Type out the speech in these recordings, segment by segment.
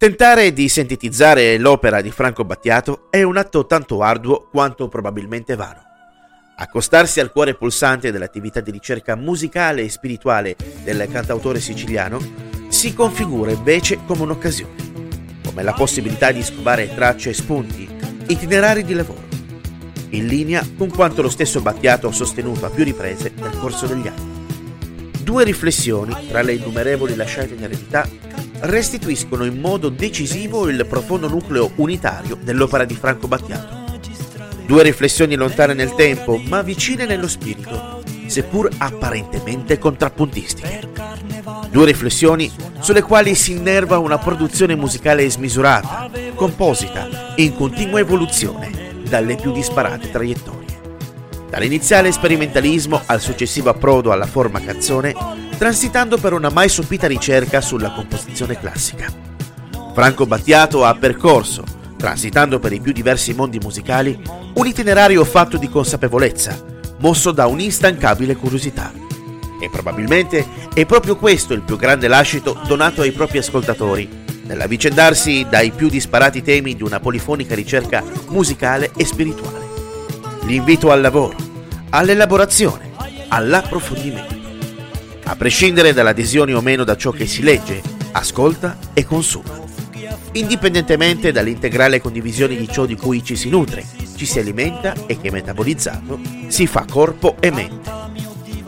Tentare di sintetizzare l'opera di Franco Battiato è un atto tanto arduo quanto probabilmente vano. Accostarsi al cuore pulsante dell'attività di ricerca musicale e spirituale del cantautore siciliano si configura invece come un'occasione, come la possibilità di scovare tracce e spunti, itinerari di lavoro, in linea con quanto lo stesso Battiato ha sostenuto a più riprese nel corso degli anni. Due riflessioni, tra le innumerevoli lasciate in eredità, restituiscono in modo decisivo il profondo nucleo unitario dell'opera di Franco Battiato. Due riflessioni lontane nel tempo, ma vicine nello spirito, seppur apparentemente contrappuntistiche. Due riflessioni sulle quali si innerva una produzione musicale smisurata, composita e in continua evoluzione dalle più disparate traiettorie. Dall'iniziale sperimentalismo al successivo approdo alla forma canzone, transitando per una mai sopita ricerca sulla composizione classica. Franco Battiato ha percorso, transitando per i più diversi mondi musicali, un itinerario fatto di consapevolezza, mosso da un'instancabile curiosità. E probabilmente è proprio questo il più grande lascito donato ai propri ascoltatori, nell'avvicendarsi dai più disparati temi di una polifonica ricerca musicale e spirituale l'invito al lavoro, all'elaborazione, all'approfondimento, a prescindere dall'adesione o meno da ciò che si legge, ascolta e consuma, indipendentemente dall'integrale condivisione di ciò di cui ci si nutre, ci si alimenta e che metabolizzato si fa corpo e mente.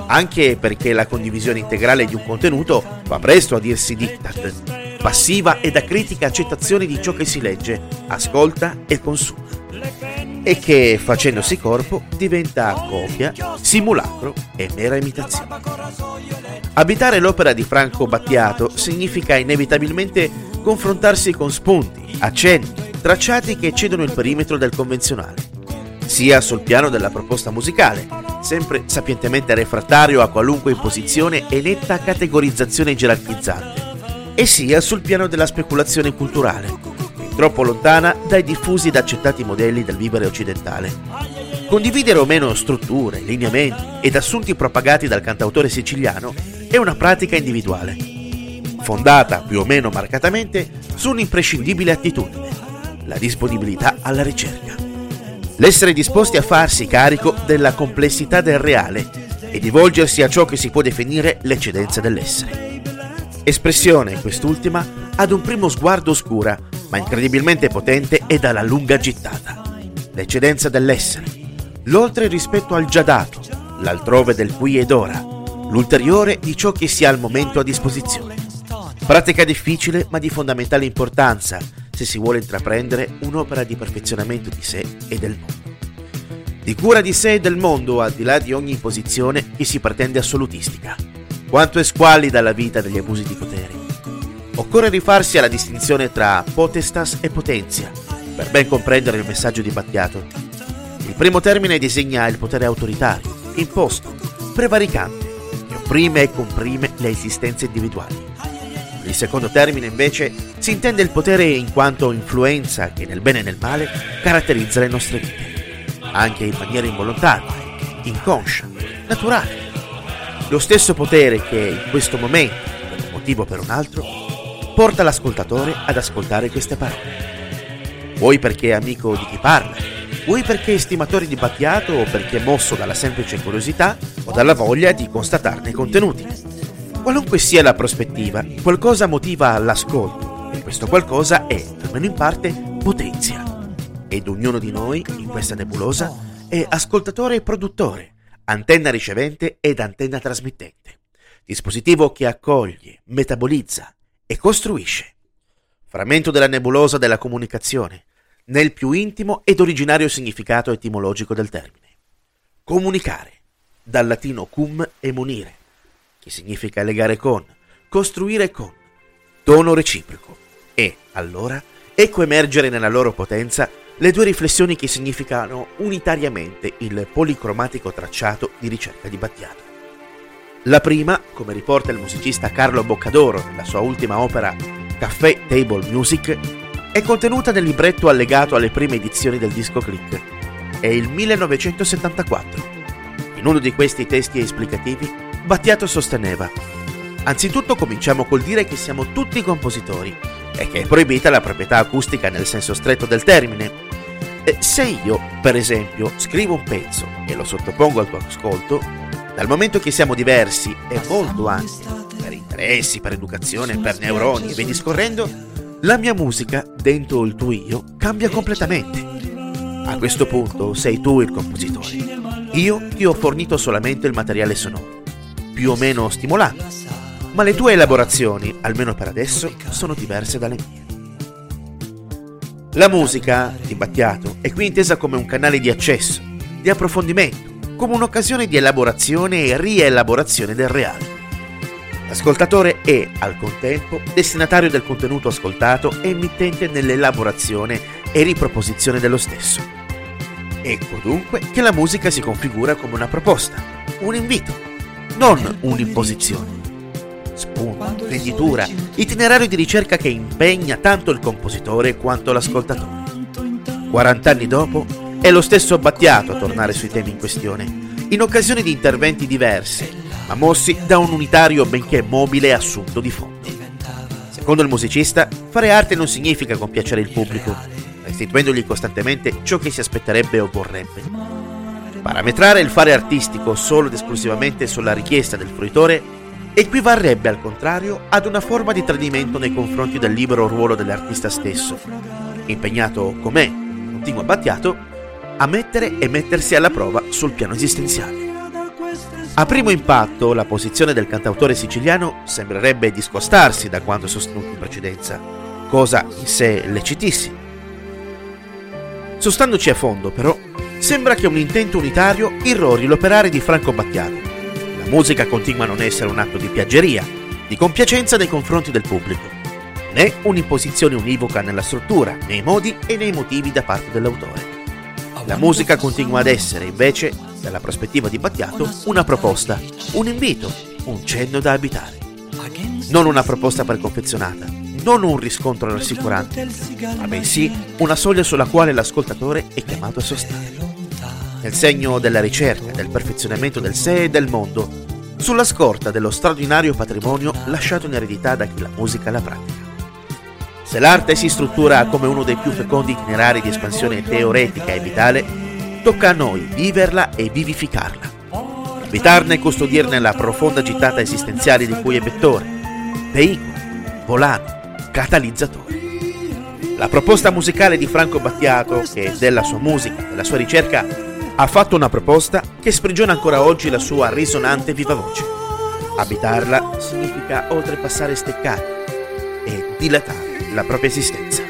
Anche perché la condivisione integrale di un contenuto va presto a dirsi diktat, passiva ed acritica accettazione di ciò che si legge, ascolta e consuma e che, facendosi corpo, diventa copia, simulacro e mera imitazione. Abitare l'opera di Franco Battiato significa inevitabilmente confrontarsi con spunti, accenni, tracciati che eccedono il perimetro del convenzionale, sia sul piano della proposta musicale, sempre sapientemente refrattario a qualunque imposizione e netta categorizzazione gerarchizzante, e sia sul piano della speculazione culturale, troppo lontana dai diffusi ed accettati modelli del vivere occidentale. Condividere o meno strutture, lineamenti ed assunti propagati dal cantautore siciliano è una pratica individuale, fondata più o meno marcatamente su un'imprescindibile attitudine, la disponibilità alla ricerca. L'essere disposti a farsi carico della complessità del reale e di volgersi a ciò che si può definire l'eccedenza dell'essere. Espressione, quest'ultima, ad un primo sguardo oscura ma incredibilmente potente e dalla lunga gittata. L'eccedenza dell'essere, l'oltre rispetto al già dato, l'altrove del qui ed ora, l'ulteriore di ciò che si ha al momento a disposizione. Pratica difficile ma di fondamentale importanza se si vuole intraprendere un'opera di perfezionamento di sé e del mondo. Di cura di sé e del mondo al di là di ogni posizione che si pretende assolutistica. Quanto è squallida la vita degli abusi di potere Occorre rifarsi alla distinzione tra potestas e potenzia per ben comprendere il messaggio di Battiato. Il primo termine designa il potere autoritario, imposto, prevaricante, opprime e comprime le esistenze individuali. Il secondo termine invece si intende il potere in quanto influenza che nel bene e nel male caratterizza le nostre vite, anche in maniera involontaria, inconscia, naturale. Lo stesso potere che in questo momento, per un motivo o per un altro, porta l'ascoltatore ad ascoltare queste parole. Vuoi perché è amico di chi parla, vuoi perché è stimatore di Battiato o perché mosso dalla semplice curiosità o dalla voglia di constatarne i contenuti. Qualunque sia la prospettiva, qualcosa motiva l'ascolto e questo qualcosa è, almeno in parte, potenzia. Ed ognuno di noi, in questa nebulosa, è ascoltatore e produttore, antenna ricevente ed antenna trasmettente, dispositivo che accoglie, metabolizza, e costruisce. Frammento della nebulosa della comunicazione, nel più intimo ed originario significato etimologico del termine. Comunicare, dal latino cum e munire, che significa legare con, costruire con, tono reciproco, e, allora, ecco emergere nella loro potenza le due riflessioni che significano unitariamente il policromatico tracciato di ricerca di Battiato. La prima, come riporta il musicista Carlo Boccadoro nella sua ultima opera Caffè Table Music, è contenuta nel libretto allegato alle prime edizioni del disco Click. È il 1974. In uno di questi testi esplicativi, Battiato sosteneva Anzitutto cominciamo col dire che siamo tutti compositori e che è proibita la proprietà acustica nel senso stretto del termine. E se io, per esempio, scrivo un pezzo e lo sottopongo al tuo ascolto, dal momento che siamo diversi e molto anche per interessi, per educazione, per neuroni e via discorrendo, la mia musica dentro il tuo io cambia completamente. A questo punto sei tu il compositore. Io ti ho fornito solamente il materiale sonoro, più o meno stimolante, ma le tue elaborazioni, almeno per adesso, sono diverse dalle mie. La musica, di Battiato, è qui intesa come un canale di accesso, di approfondimento, come un'occasione di elaborazione e rielaborazione del reale. L'ascoltatore è, al contempo, destinatario del contenuto ascoltato e emittente nell'elaborazione e riproposizione dello stesso. Ecco dunque che la musica si configura come una proposta, un invito, non un'imposizione. Spunto, venditura, itinerario di ricerca che impegna tanto il compositore quanto l'ascoltatore. 40 anni dopo è lo stesso Battiato a tornare sui temi in questione, in occasione di interventi diversi, ma mossi da un unitario benché mobile assunto di fondo. Secondo il musicista, fare arte non significa compiacere il pubblico, restituendogli costantemente ciò che si aspetterebbe o vorrebbe. Parametrare il fare artistico solo ed esclusivamente sulla richiesta del fruitore equivarrebbe al contrario ad una forma di tradimento nei confronti del libero ruolo dell'artista stesso, impegnato com'è, continuo abbattiato, a mettere e mettersi alla prova sul piano esistenziale. A primo impatto, la posizione del cantautore siciliano sembrerebbe discostarsi da quanto sostenuto in precedenza, cosa in sé lecitissima. Sostandoci a fondo, però, sembra che un intento unitario irrori l'operare di Franco Battiato. La musica continua a non essere un atto di piaggeria, di compiacenza nei confronti del pubblico, né un'imposizione univoca nella struttura, nei modi e nei motivi da parte dell'autore. La musica continua ad essere, invece, dalla prospettiva di Battiato, una proposta, un invito, un cenno da abitare. Non una proposta preconfezionata, non un riscontro rassicurante, ma bensì una soglia sulla quale l'ascoltatore è chiamato a sostare. Nel segno della ricerca, del perfezionamento del sé e del mondo, sulla scorta dello straordinario patrimonio lasciato in eredità da chi la musica la pratica. Se l'arte si struttura come uno dei più fecondi itinerari di espansione teoretica e vitale, tocca a noi viverla e vivificarla. Abitarne e custodirne la profonda gittata esistenziale di cui è vettore, veicolo, volano, catalizzatori. La proposta musicale di Franco Battiato, che della sua musica, della sua ricerca, ha fatto una proposta che sprigiona ancora oggi la sua risonante viva voce. Abitarla significa oltrepassare steccati e dilatare la propria esistenza.